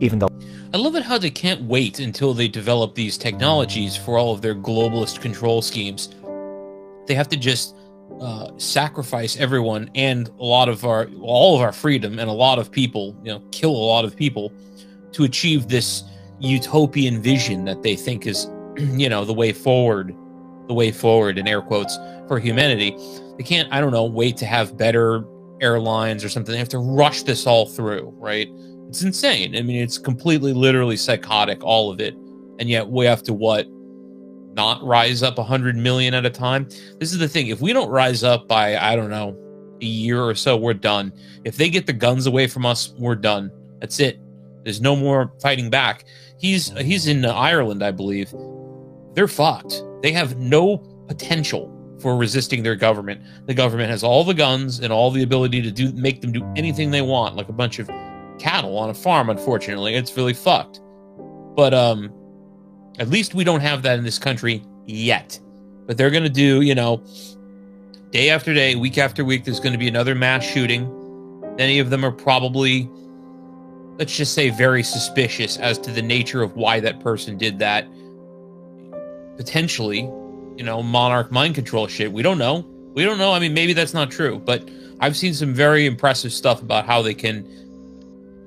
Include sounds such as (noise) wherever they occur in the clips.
Even though I love it how they can't wait until they develop these technologies for all of their globalist control schemes. They have to just uh, sacrifice everyone and a lot of our all of our freedom and a lot of people, you know, kill a lot of people to achieve this utopian vision that they think is, (clears throat) you know, the way forward, the way forward in air quotes for humanity. They can't, I don't know, wait to have better airlines or something. They have to rush this all through, right? It's insane. I mean, it's completely, literally psychotic, all of it. And yet we have to what? Not rise up 100 million at a time? This is the thing. If we don't rise up by, I don't know, a year or so, we're done. If they get the guns away from us, we're done. That's it. There's no more fighting back. He's he's mm-hmm. in Ireland, I believe. They're fucked. They have no potential for resisting their government. The government has all the guns and all the ability to do make them do anything they want, like a bunch of cattle on a farm, unfortunately. It's really fucked. But um at least we don't have that in this country yet. But they're gonna do, you know, day after day, week after week, there's gonna be another mass shooting. Many of them are probably let's just say very suspicious as to the nature of why that person did that. Potentially, you know, monarch mind control shit. We don't know. We don't know. I mean, maybe that's not true, but I've seen some very impressive stuff about how they can,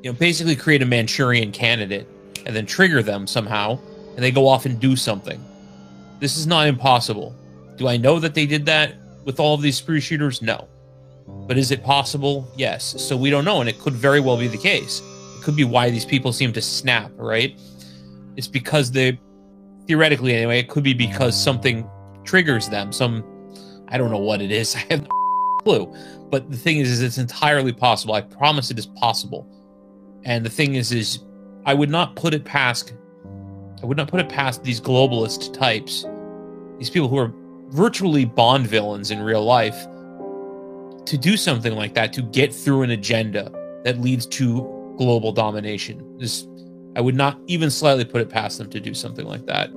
you know, basically create a Manchurian candidate and then trigger them somehow, and they go off and do something. This is not impossible. Do I know that they did that with all of these spree shooters? No. But is it possible? Yes. So we don't know, and it could very well be the case. It could be why these people seem to snap, right? It's because they, theoretically anyway, it could be because mm. something triggers them. Some, I don't know what it is. (laughs) I have no clue. But the thing is, is it's entirely possible. I promise it is possible. And the thing is, is I would not put it past. I would not put it past these globalist types, these people who are virtually Bond villains in real life, to do something like that to get through an agenda that leads to global domination. This, I would not even slightly put it past them to do something like that.